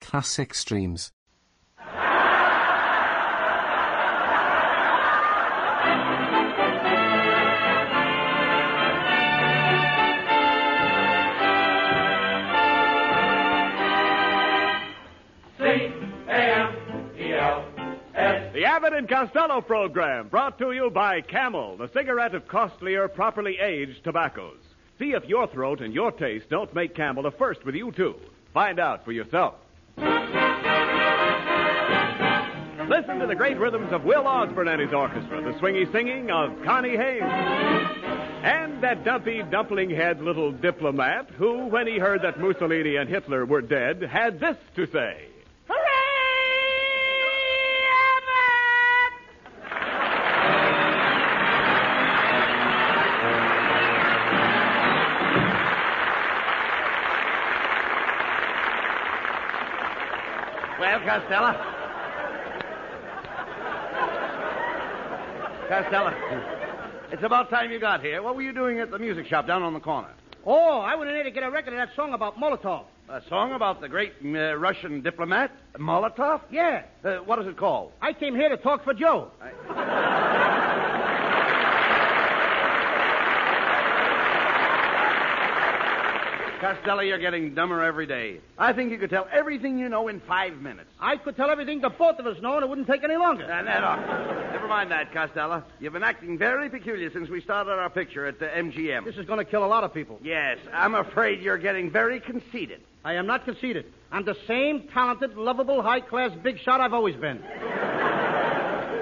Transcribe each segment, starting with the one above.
Classic streams. The Abbott and Costello program brought to you by Camel, the cigarette of costlier, properly aged tobaccos. See if your throat and your taste don't make Camel a first with you, too. Find out for yourself. Listen to the great rhythms of Will Osborne and his orchestra, the swingy singing of Connie Haynes. And that dumpy, dumpling head little diplomat who, when he heard that Mussolini and Hitler were dead, had this to say. Hooray! Well, Costello. Costello. It's about time you got here. What were you doing at the music shop down on the corner? Oh, I went in there to get a record of that song about Molotov. A song about the great uh, Russian diplomat, Molotov? Yeah. Uh, what is it called? I came here to talk for Joe. Costello, you're getting dumber every day. I think you could tell everything you know in five minutes. I could tell everything that both of us know, and it wouldn't take any longer. Uh, never mind that, Costello. You've been acting very peculiar since we started our picture at the MGM. This is going to kill a lot of people. Yes, I'm afraid you're getting very conceited. I am not conceited. I'm the same talented, lovable, high-class big shot I've always been.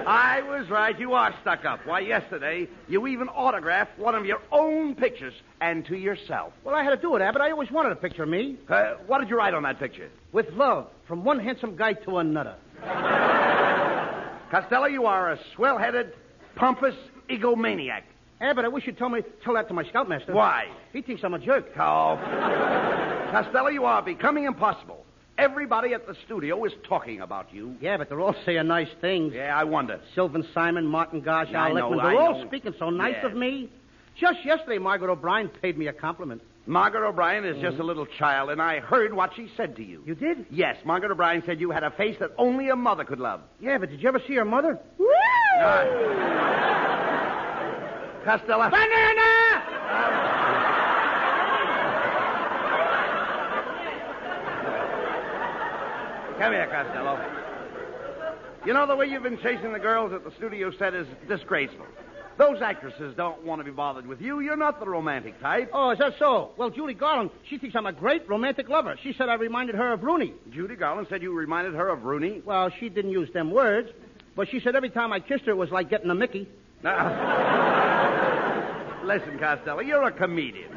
I was right. You are stuck up. Why, yesterday, you even autographed one of your own pictures, and to yourself. Well, I had to do it, Abbott. I always wanted a picture of me. Uh, what did you write on that picture? With love, from one handsome guy to another. Costello, you are a swell-headed, pompous egomaniac. Abbott, I wish you'd tell me tell that to my scoutmaster. Why? He thinks I'm a jerk. Oh. Costello, you are becoming impossible. Everybody at the studio is talking about you. Yeah, but they're all saying nice things. Yeah, I wonder. Sylvan Simon, Martin Gosch, Yeah, I Al know, Lichtman, I they're all know. speaking so nice Yeah. of me. Just yesterday, Margaret O'Brien paid me a compliment. Margaret O'Brien is just a mm-hmm. little child, and I heard what she said to you. You did? Yes, Margaret O'Brien said you had a face that only a mother could love. Yeah, but did you ever see her mother? Costello. Banana! Um, Come here, Costello. You know, the way you've been chasing the girls at the studio set is disgraceful. Those actresses don't want to be bothered with you. You're not the romantic type. Oh, is that so? Well, Judy Garland, she thinks I'm a great romantic lover. She said I reminded her of Rooney. Judy Garland said you reminded her of Rooney. Well, she didn't use them words, but she said every time I kissed her, it was like getting a Mickey. Now, listen, Costello, you're a comedian.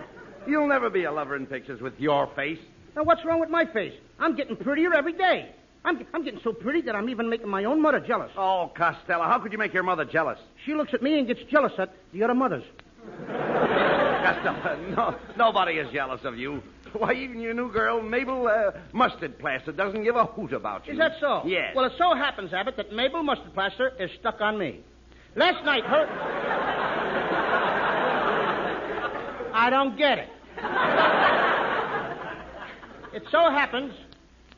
You'll never be a lover in pictures with your face. Now, what's wrong with my face? I'm getting prettier every day. I'm, I'm getting so pretty that I'm even making my own mother jealous. Oh, Costello, how could you make your mother jealous? She looks at me and gets jealous at the other mothers. Costello, no, nobody is jealous of you. Why, even your new girl, Mabel uh, Mustard Plaster, doesn't give a hoot about you. Is that so? Yes. Well, it so happens, Abbott, that Mabel Mustard Plaster is stuck on me. Last night, her. I don't get it. It so happens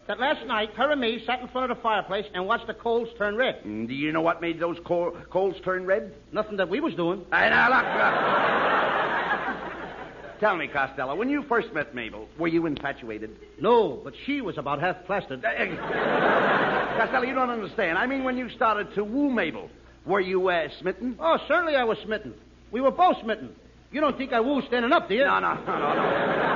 that last night, her and me sat in front of the fireplace and watched the coals turn red. Mm, Do you know what made those co- coals turn red? Nothing that we was doing. Hey, now, look. Tell me, Costello, when you first met Mabel, were you infatuated? No, but she was about half plastered. Costello, you don't understand. I mean, when you started to woo Mabel, were you uh, smitten? Oh, certainly I was smitten. We were both smitten. You don't think I woo standing up, do you? No, no, no, no, no.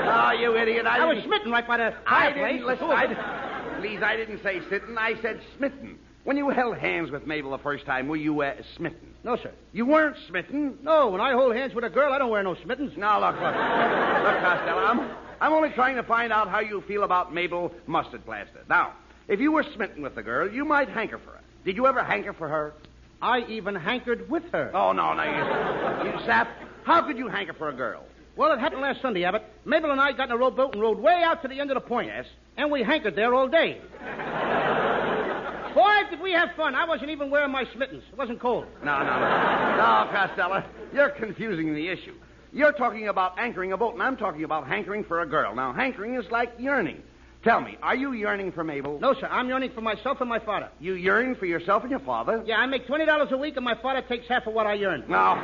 You idiot. I, I was smitten right by the I fireplace. didn't. I didn't, please, I didn't say smitten. I said smitten. When you held hands with Mabel the first time, were you uh, smitten? No, sir. You weren't smitten. No, when I hold hands with a girl, I don't wear no smittens. Now, look, look. look, Costello, I'm, I'm only trying to find out how you feel about Mabel Mustard Plaster. Now, If you were smitten with the girl, you might hanker for her. Did you ever hanker for her? I even hankered with her. Oh, no, no, you, you sap. How could you hanker for a girl? Well, it happened last Sunday, Abbott. Mabel and I got in a rowboat and rowed way out to the end of the point. Yes. And we hankered there all day. Boy, did we have fun. I wasn't even wearing my smittens. It wasn't cold. No, no, no. No, Costello, you're confusing the issue. You're talking about anchoring a boat, and I'm talking about hankering for a girl. Now, hankering is like yearning. Tell me, are you yearning for Mabel? No, sir. I'm yearning for myself and my father. You yearn for yourself and your father? Yeah, I make $20 a week, and my father takes half of what I earn. No.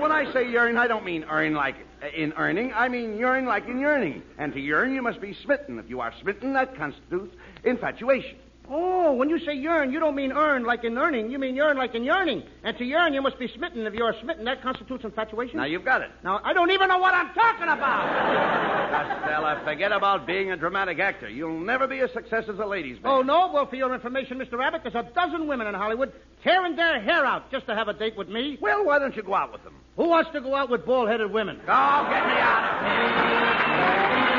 When I say yearn, I don't mean earn like uh, in earning. I mean yearn like in yearning. And to yearn, you must be smitten. If you are smitten, that constitutes infatuation. Oh, when you say yearn, you don't mean earn like in earning. You mean yearn like in yearning. And to yearn, you must be smitten. If you're smitten, that constitutes infatuation. Now, you've got it. Now, I don't even know what I'm talking about. Costello, forget about being a dramatic actor. You'll never be a success as a ladies' man. oh, no? Well, for your information, Mr. Abbott, there's a dozen women in Hollywood tearing their hair out just to have a date with me. Well, why don't you go out with them? Who wants to go out with bald-headed women? Oh, get me out of here.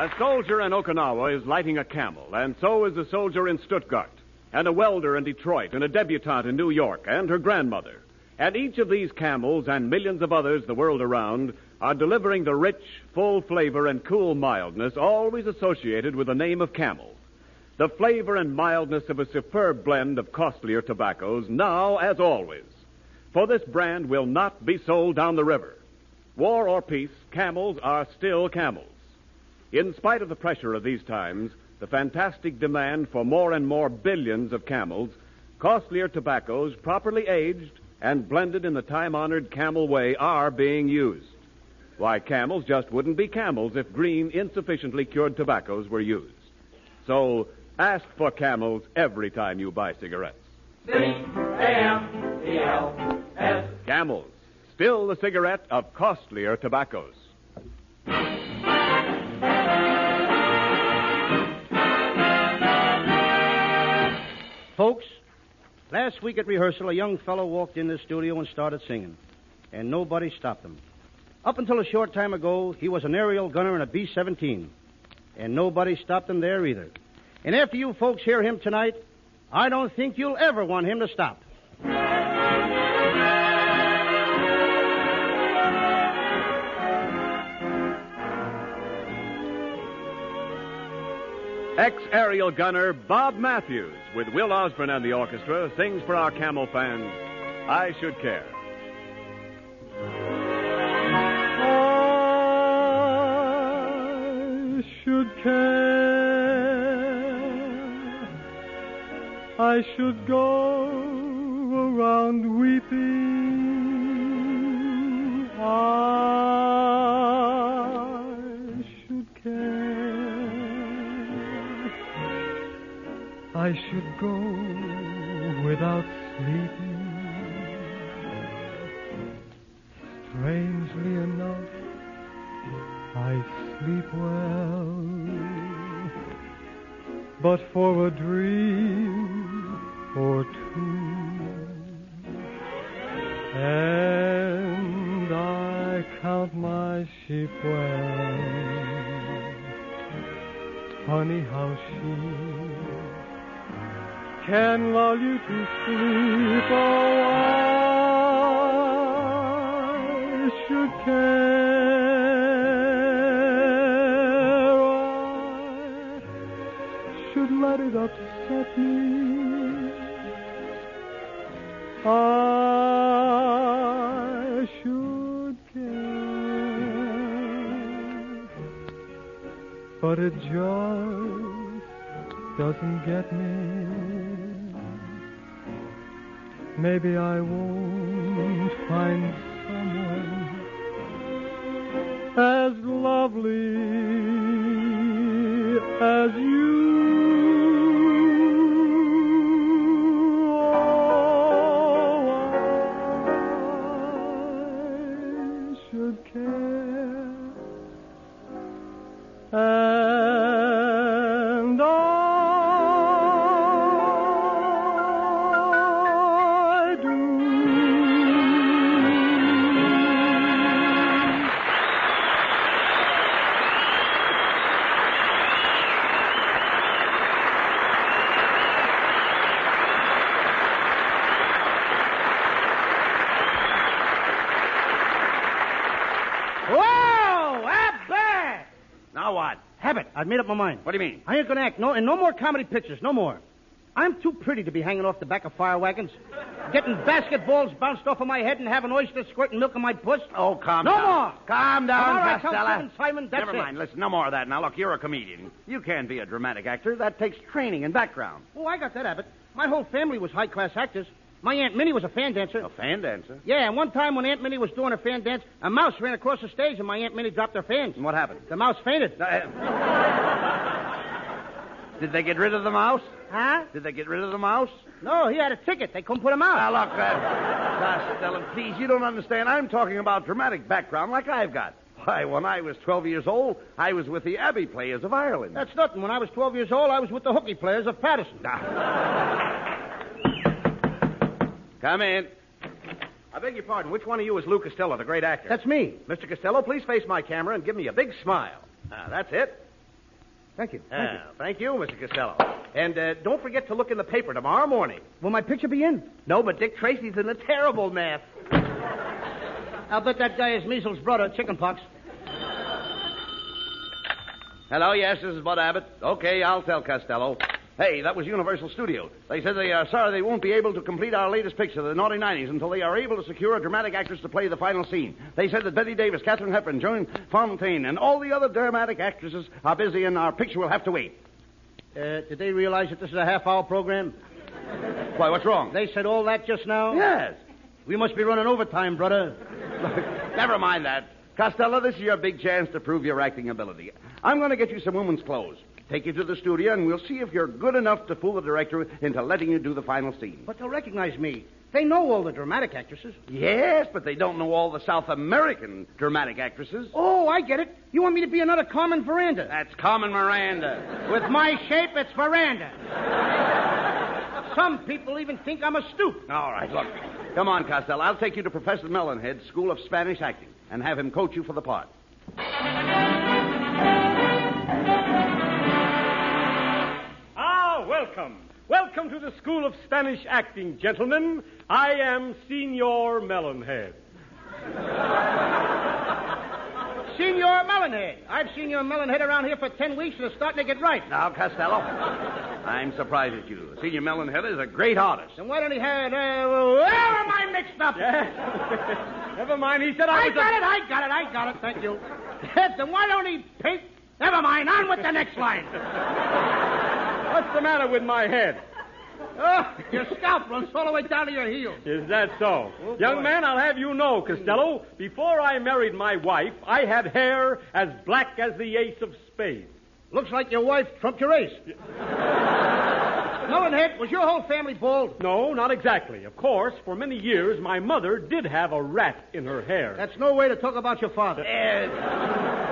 A soldier in Okinawa is lighting a camel, and so is a soldier in Stuttgart, and a welder in Detroit, and a debutante in New York, and her grandmother. And each of these camels and millions of others the world around are delivering the rich, full flavor and cool mildness always associated with the name of camel. The flavor and mildness of a superb blend of costlier tobaccos now as always. For this brand will not be sold down the river. War or peace, camels are still camels. In spite of the pressure of these times, the fantastic demand for more and more billions of camels, costlier tobaccos, properly aged and blended in the time honored camel way, are being used. Why, camels just wouldn't be camels if green, insufficiently cured tobaccos were used. So ask for camels every time you buy cigarettes. Camels, still the cigarette of costlier tobaccos. Folks, last week at rehearsal, a young fellow walked in the studio and started singing, and nobody stopped him. Up until a short time ago, he was an aerial gunner in a B 17, and nobody stopped him there either. And after you folks hear him tonight, I don't think you'll ever want him to stop. Ex aerial gunner Bob Matthews, with Will Osborne and the orchestra, sings for our camel fans I Should Care. I should care. I should go around weeping. I I should go without sleeping. Strangely enough, I sleep well, but for a dream or two, and I count my sheep well. Funny how she can lull you to sleep. Oh, I should care. Oh, I should let it upset me. I should care. But it just doesn't get me. Maybe I won't find someone as lovely as you. Whoa! Up! Now what? Abbott. I've made up my mind. What do you mean? I ain't gonna act. No, and no more comedy pictures. No more. I'm too pretty to be hanging off the back of fire wagons, getting basketballs bounced off of my head and having oysters squirting milk on my puss. Oh, calm no down. No more. Calm down, All right, Costello. Simon, Simon, that's Never mind. It. Listen, no more of that. Now, look, you're a comedian. You can't be a dramatic actor. That takes training and background. Oh, I got that, Abbott. My whole family was high-class actors. My Aunt Minnie was a fan dancer. A fan dancer. Yeah, and one time when Aunt Minnie was doing a fan dance, a mouse ran across the stage and my Aunt Minnie dropped her fans. And what happened? The mouse fainted. Did they get rid of the mouse? Huh? Did they get rid of the mouse? No, he had a ticket. They couldn't put him out. Now, look, uh, Costello, please, you don't understand. I'm talking about dramatic background like I've got. Why, when I was 12 years old, I was with the Abbey Players of Ireland. That's nothing. When I was 12 years old, I was with the hooky players of Paterson. Come in. I beg your pardon. Which one of you is Lou Costello, the great actor? That's me. Mr. Costello, please face my camera and give me a big smile. Ah, that's it. Thank you. Thank you. Ah, thank you, Mr. Costello. And uh, don't forget to look in the paper tomorrow morning. Will my picture be in? No, but Dick Tracy's in a terrible mess. I'll bet that guy is measles' brother, chickenpox. Hello, yes, this is Bud Abbott. Okay, I'll tell Costello. Hey, that was Universal Studio. They said they are sorry they won't be able to complete our latest picture, The Naughty Nineties, until they are able to secure a dramatic actress to play the final scene. They said that Bette Davis, Katharine Hepburn, Joan Fontaine, and all the other dramatic actresses are busy, and our picture will have to wait. Uh, did they realize that this is a half-hour program? Why, what's wrong? They said all that just now? Yes. We must be running overtime, brother. Never mind that. Costello, this is your big chance to prove your acting ability. I'm going to get you some women's clothes. Take you to the studio, and we'll see if you're good enough to fool the director into letting you do the final scene. But they'll recognize me. They know all the dramatic actresses. Yes, but they don't know all the South American dramatic actresses. Oh, I get it. You want me to be another Carmen Miranda? That's Carmen Miranda. With my shape, it's Miranda. Some people even think I'm a stoop. All right, look. Come on, Costello. I'll take you to Professor Melonhead's School of Spanish Acting and have him coach you for the part. Welcome. Welcome to the School of Spanish Acting, gentlemen. I am Senor Melonhead. Senor Melonhead. I've seen your Melonhead around here for ten weeks and it's starting to get right. Now, Costello, I'm surprised at you. Senior Melonhead is a great artist. And why don't he have... Uh, where am I mixed up? Never mind, he said I I was got a... it, I got it, I got it. Thank you. then why don't he paint... Never mind, on with the next line. What's the matter with my head? Oh, your scalp runs all the way down to your heels. Is that so? Oh, Young boy. man, I'll have you know, Costello, before I married my wife, I had hair as black as the ace of spades. Looks like your wife trumped your ace. Melonhead, was your whole family bald? No, not exactly. Of course, for many years, my mother did have a rat in her hair. That's no way to talk about your father. Ed.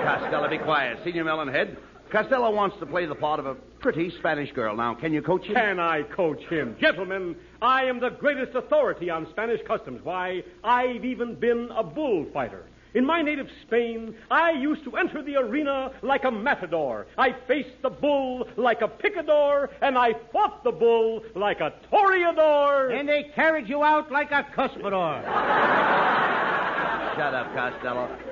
Costello, be quiet. Senior Melonhead, Costello wants to play the part of a pretty Spanish girl. Now, can you coach him? Can I coach him? Gentlemen, I am the greatest authority on Spanish customs. Why, I've even been a bullfighter. In my native Spain, I used to enter the arena like a matador. I faced the bull like a picador, and I fought the bull like a toreador. And they carried you out like a cuspidor. Shut up, Costello.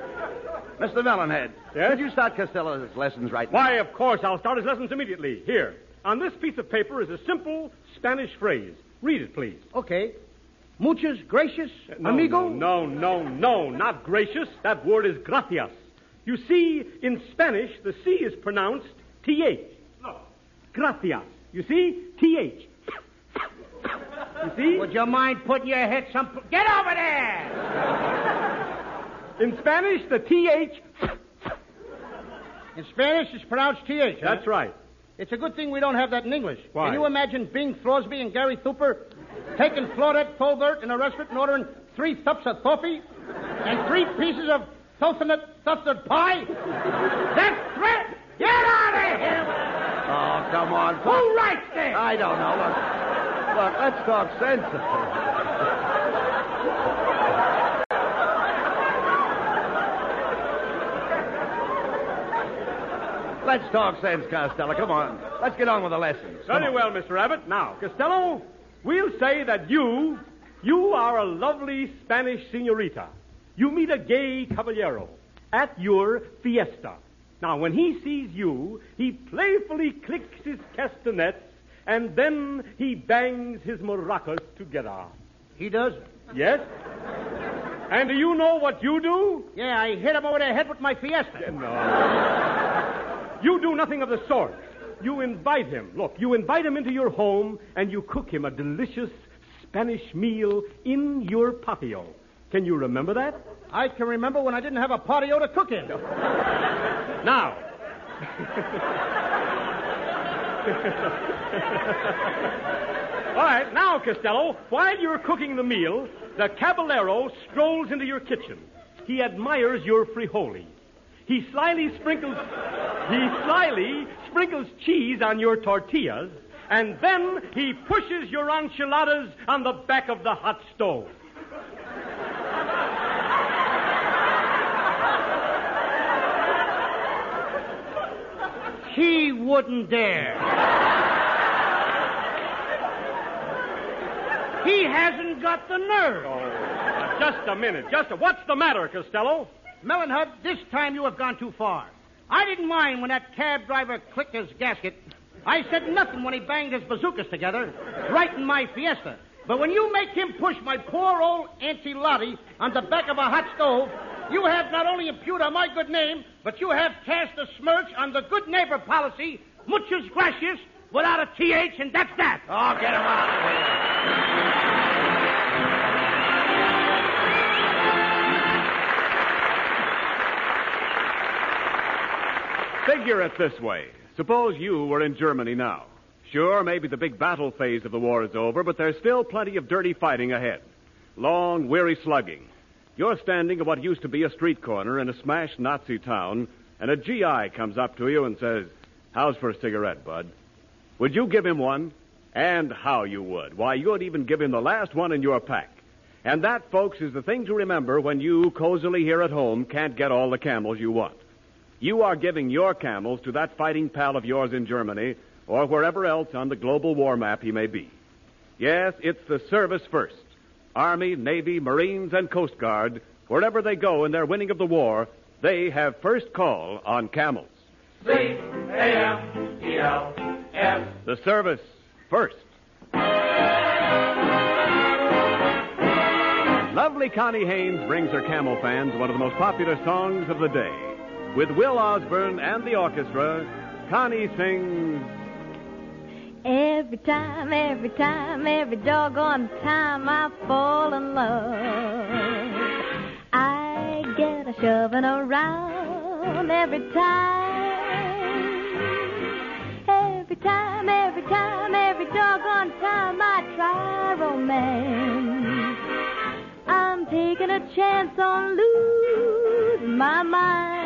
Mr. Melonhead, Yes? could you start Costello's lessons right now? Why, of course, I'll start his lessons immediately. Here, on this piece of paper is a simple Spanish phrase. Read it, please. Okay. Muchas gracias, No, amigo. No, no, no, no, not gracious. That word is gracias. You see, in Spanish, the C is pronounced TH. No. Gracias. You see? TH. You see? Would you mind putting your head some... Get over there! In Spanish, the TH. In Spanish, it's pronounced TH. huh? That's right. It's a good thing we don't have that in English. Why? Can you imagine Bing Throsby and Gary Thooper taking Claudette Colbert in a restaurant and ordering three cups of toffee and three pieces of coconut custard pie? That's threat! Get out of here! Oh, come on. Who writes this? I don't know. Look, look, let's talk sense. Let's talk sense, Costello. Come on. Let's get on with the lessons. Come Very on. well, Mr. Abbott. Now, Costello, we'll say that you, you are a lovely Spanish senorita. You meet a gay caballero at your fiesta. Now, when he sees you, he playfully clicks his castanets, and then he bangs his maracas together. He does? Yes? And do you know what you do? Yeah, I hit him over the head with my Fiesta. No. You do nothing of the sort. You invite him. Look, you invite him into your home and you cook him a delicious Spanish meal in your patio. Can you remember that? I can remember when I didn't have a patio to cook in. Now. All right, now, Costello, while you're cooking the meal, the caballero strolls into your kitchen. He admires your frijoli. He slyly sprinkles he slyly sprinkles cheese on your tortillas, and then he pushes your enchiladas on the back of the hot stove. He wouldn't dare. he hasn't got the nerve. Oh, just a minute. Just a, what's the matter, Costello? Melonhead, this time you have gone too far. I didn't mind when that cab driver clicked his gasket. I said nothing when he banged his bazookas together, right in my fiesta. But when you make him push my poor old Auntie Lottie on the back of a hot stove, you have not only impugned my good name, but you have cast a smirch on the good neighbor policy, muchas gracias, without a TH, and that's that. Oh, get him out of here. Figure it this way. Suppose you were in Germany now. Sure, maybe the big battle phase of the war is over, but there's still plenty of dirty fighting ahead. Long, weary slugging. You're standing at what used to be a street corner in a smashed Nazi town, and a GI comes up to you and says, How's for a cigarette, bud? Would you give him one? And how you would. Why, you'd even give him the last one in your pack. And that, folks, is the thing to remember when you, cozily here at home, can't get all the camels you want. You are giving your camels to that fighting pal of yours in Germany or wherever else on the global war map he may be. Yes, it's the service first. Army, Navy, Marines, and Coast Guard, wherever they go in their winning of the war, they have first call on camels. C-A-M-E-L-S. The service first. Lovely Connie Haynes brings her camel fans one of the most popular songs of the day. With Will Osborne and the orchestra, Connie sings Every time, every time, every doggone time I fall in love, I get a shoving around every time. Every time, every time, every doggone time I try romance, I'm taking a chance on losing my mind.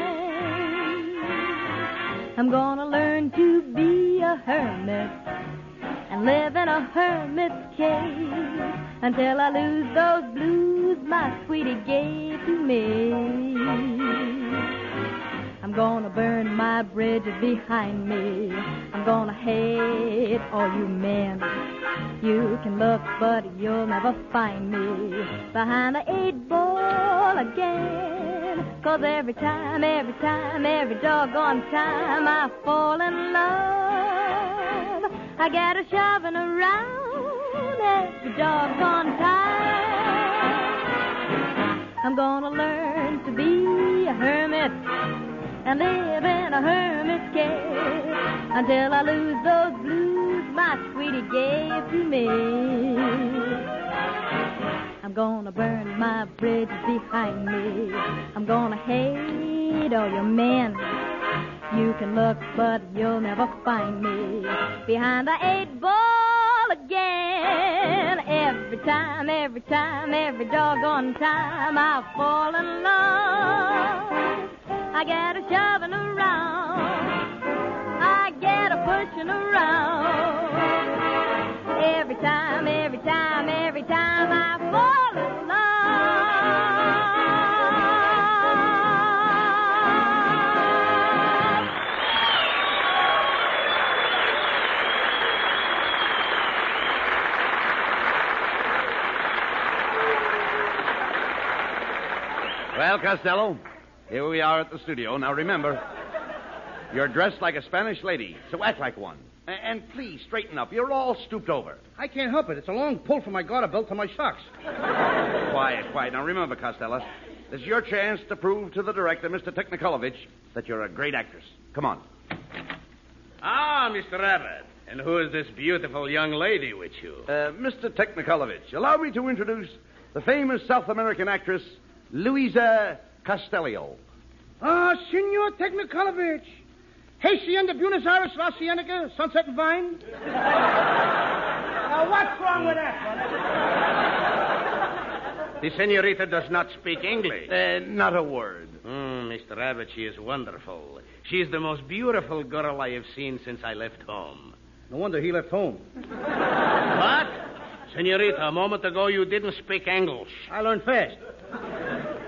I'm gonna learn to be a hermit and live in a hermit's cave until I lose those blues my sweetie gave to me. I'm gonna burn my bridges behind me. I'm gonna hate all you men. You can look, but you'll never find me behind the eight ball again. Cause every time, every time, every doggone time I fall in love, I get a shoving around every doggone time. I'm gonna learn to be a hermit and live in a hermit's cave until I lose those blues my sweetie gave to me. I'm gonna burn my bridges behind me. I'm gonna hate all your men. You can look, but you'll never find me behind the eight ball again. Every time, every time, every doggone time I fall in love. I get a shoving around. I get a pushing around. Every time, every time, time I fall in love. Well, Costello, here we are at the studio. Now remember, You're dressed like a Spanish lady, so act like one. A- And please straighten up. You're all stooped over. I can't help it. It's a long pull from my garter belt to my socks. Quiet, quiet. Now remember, Costello, this is your chance to prove to the director, Mr. Technikolovich, that you're a great actress. Come on. Ah, Mr. Abbott. And who is this beautiful young lady with you? Uh, Mr. Technikolovich, allow me to introduce the famous South American actress, Luisa Castello. Ah, Senor Technikolovich. Hacienda Buenos Aires, La Cienega, Sunset and Vine. now, what's wrong with that, one? The senorita does not speak English. Uh, not a word. Hmm, Mr. Abbott, she is wonderful. She is the most beautiful girl I have seen since I left home. No wonder he left home. What? Senorita, a moment ago you didn't speak English. I learned fast.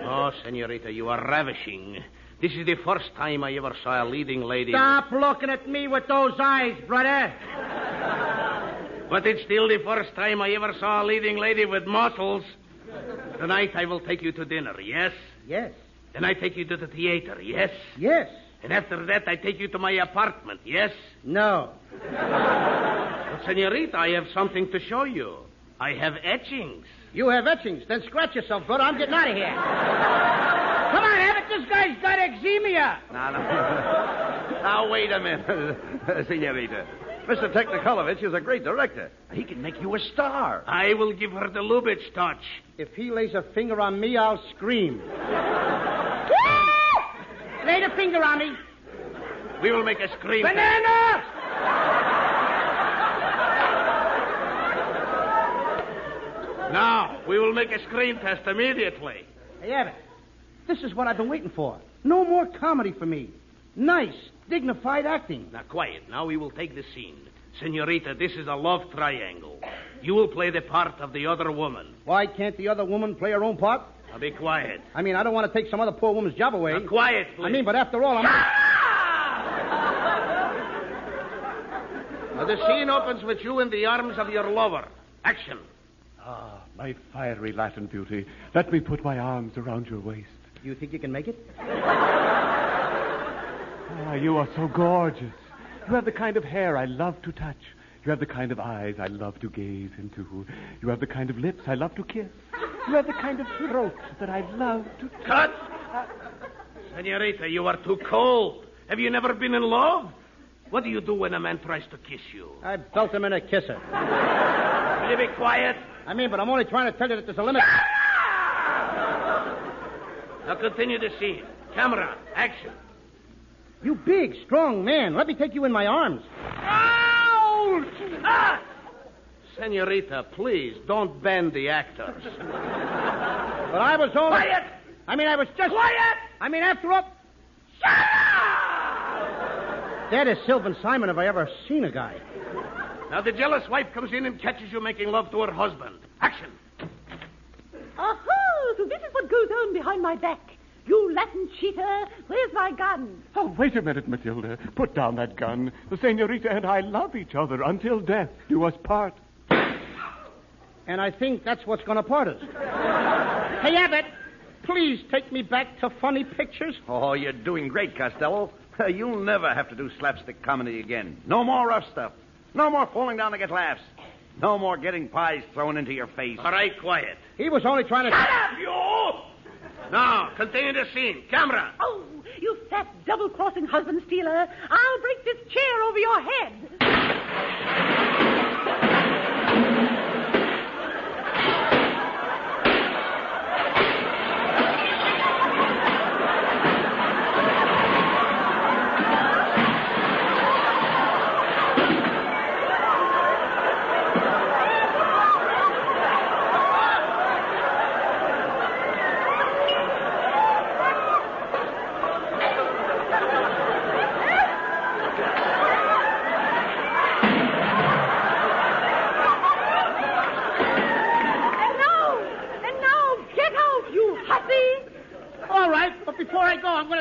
Oh, senorita, you are ravishing. This is the first time I ever saw a leading lady. Stop looking at me with those eyes, brother. But it's still the first time I ever saw a leading lady with muscles. Tonight I will take you to dinner, yes? Yes. Then I take you to the theater, yes? Yes. And after that I take you to my apartment, yes? No. But, senorita, I have something to show you. I have etchings. You have etchings. Then scratch yourself, brother. I'm getting out of here. Come on. This guy's got eczema. Now, now, now wait a minute, Senorita. Mr. Technikolovich is a great director. He can make you a star. I will give her the Lubitsch touch. If he lays a finger on me, I'll scream. Lay the finger on me. We will make a scream. Banana! Now, we will make a screen test immediately. Hey, Abbott. This is what I've been waiting for. No more comedy for me. Nice, dignified acting. Now, quiet. Now we will take the scene. Senorita, this is a love triangle. You will play the part of the other woman. Why can't the other woman play her own part? Now, be quiet. I mean, I don't want to take some other poor woman's job away. Now, quiet, please. I mean, but after all, I'm. Now, the scene opens with you in the arms of your lover. Action. Ah, my fiery Latin beauty. Let me put my arms around your waist. You think you can make it? Ah, you are so gorgeous. You have the kind of hair I love to touch. You have the kind of eyes I love to gaze into. You have the kind of lips I love to kiss. You have the kind of throat that I love to. Cut! Senorita, you are too cold. Have you never been in love? What do you do when a man tries to kiss you? I belt him in a kisser. Will you be quiet? I mean, but I'm only trying to tell you that there's a limit. Now continue the scene. Camera, action. You big, strong man. Let me take you in my arms. Ouch! Ah! Senorita, please don't bend the actors. But I was only. Quiet! I mean, I was just. Quiet! I mean, after all. That is Sylvan Simon if I ever seen a guy. Now the jealous wife comes in and catches you making love to her husband. Action. Aha! So this is what goes on behind my back. You Latin cheater, where's my gun? Oh, wait a minute, Matilda. Put down that gun. The senorita and I love each other until death do us part. And I think that's what's going to part us. hey, Abbott, please take me back to funny pictures. Oh, you're doing great, Costello. You'll never have to do slapstick comedy again. No more rough stuff. No more falling down to get laughs. No more getting pies thrown into your face. All right, quiet. He was only trying to. Shut up, you! Now, continue the scene. Camera. Oh, you fat double-crossing husband stealer. I'll break this chair over your head.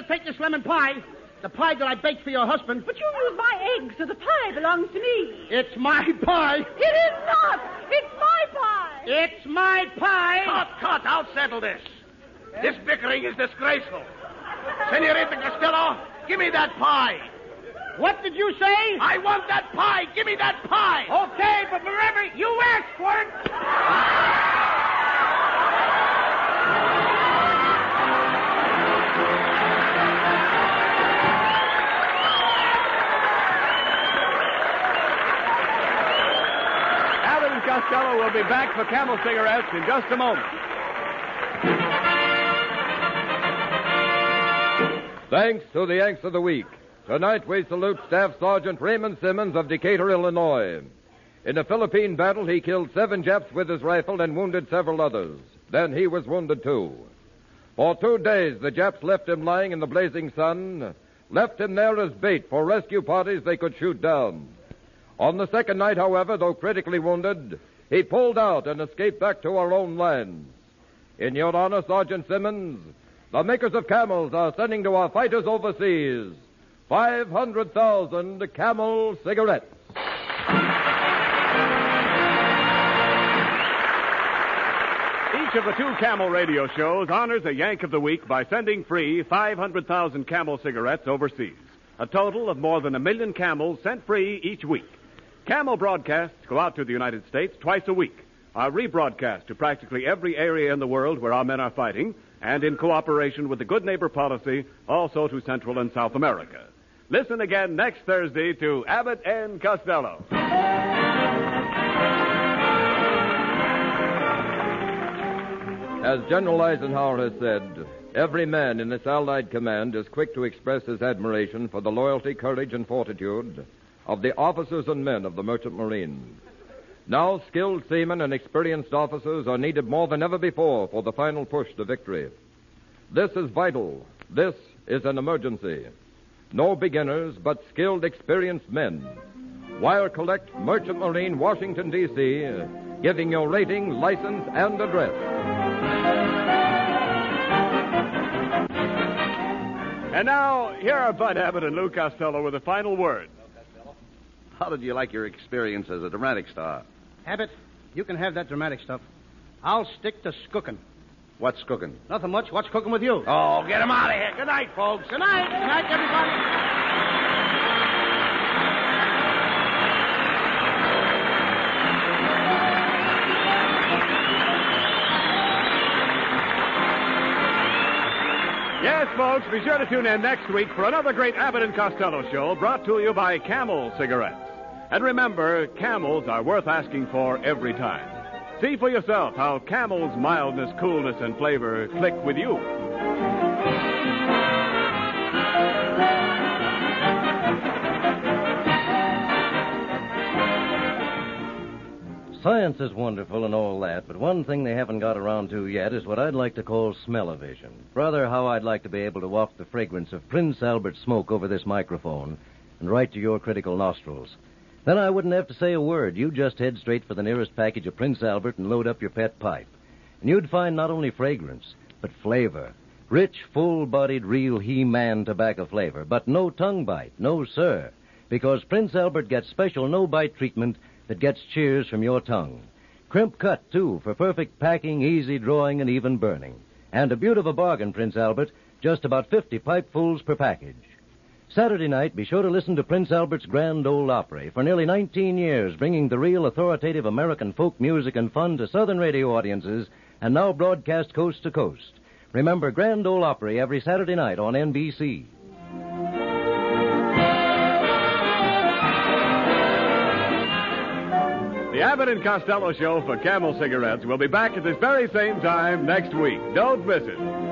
To take this lemon pie, the pie that I baked for your husband. But you used my eggs, so the pie belongs to me. It's my pie. It is not! It's my pie! It's my pie. Cut, cut. I'll settle this. This bickering is disgraceful. Senorita Costello, give me that pie. What did you say? I want that pie. Give me that pie. Okay, but remember, you asked for it. And Costello will be back for Camel cigarettes in just a moment. Thanks to the Yanks of the Week. Tonight we salute Staff Sergeant Raymond Simmons of Decatur, Illinois. In a Philippine battle, he killed seven Japs with his rifle and wounded several others. Then he was wounded too. For two days, the Japs left him lying in the blazing sun, left him there as bait for rescue parties they could shoot down. On the second night, however, though critically wounded, he pulled out and escaped back to our own lands. In your honor, Sergeant Simmons, the makers of camels are sending to our fighters overseas 500,000 camel cigarettes. Each of the two Camel radio shows honors a Yank of the Week by sending free 500,000 Camel cigarettes overseas. A total of more than a million camels sent free each week. Camel broadcasts go out to the United States twice a week, are rebroadcast to practically every area in the world where our men are fighting, and in cooperation with the Good Neighbor Policy, also to Central and South America. Listen again next Thursday to Abbott and Costello. As General Eisenhower has said, every man in this Allied command is quick to express his admiration for the loyalty, courage, and fortitude of the officers and men of the Merchant Marine. Now, skilled seamen and experienced officers are needed more than ever before for the final push to victory. This is vital. This is an emergency. No beginners, but skilled, experienced men. Wire collect Merchant Marine, Washington, D.C., giving your rating, license, and address. And now, here are Bud Abbott and Lou Costello with a final word. How did you like your experience as a dramatic star? Abbott, you can have that dramatic stuff. I'll stick to skooking. What's cooking? Nothing much. What's cooking with you? Oh, get him out of here. Good night, folks. Good night. Good night, everybody. Yes, folks, be sure to tune in next week for another great Abbott and Costello show brought to you by Camel Cigarettes. And remember, camels are worth asking for every time. See for yourself how Camel's mildness, coolness, and flavor click with you. Science is wonderful and all that, but one thing they haven't got around to yet is what I'd like to call smell-o-vision. Brother, how I'd like to be able to waft the fragrance of Prince Albert smoke over this microphone and right to your critical nostrils. Then I wouldn't have to say a word. You just head straight for the nearest package of Prince Albert and load up your pet pipe. And you'd find not only fragrance, but flavor. Rich, full-bodied, real He-Man tobacco flavor, but no tongue bite, no sir. Because Prince Albert gets special no-bite treatment that gets cheers from your tongue. Crimp cut, too, for perfect packing, easy drawing, and even burning. And a beautiful bargain, Prince Albert, just about 50 pipefuls per package. Saturday night, be sure to listen to Prince Albert's Grand Ole Opry for nearly 19 years, bringing the real authoritative American folk music and fun to Southern radio audiences, and now broadcast coast to coast. Remember Grand Ole Opry every Saturday night on NBC. The Abbott and Costello Show for Camel Cigarettes will be back at this very same time next week. Don't miss it.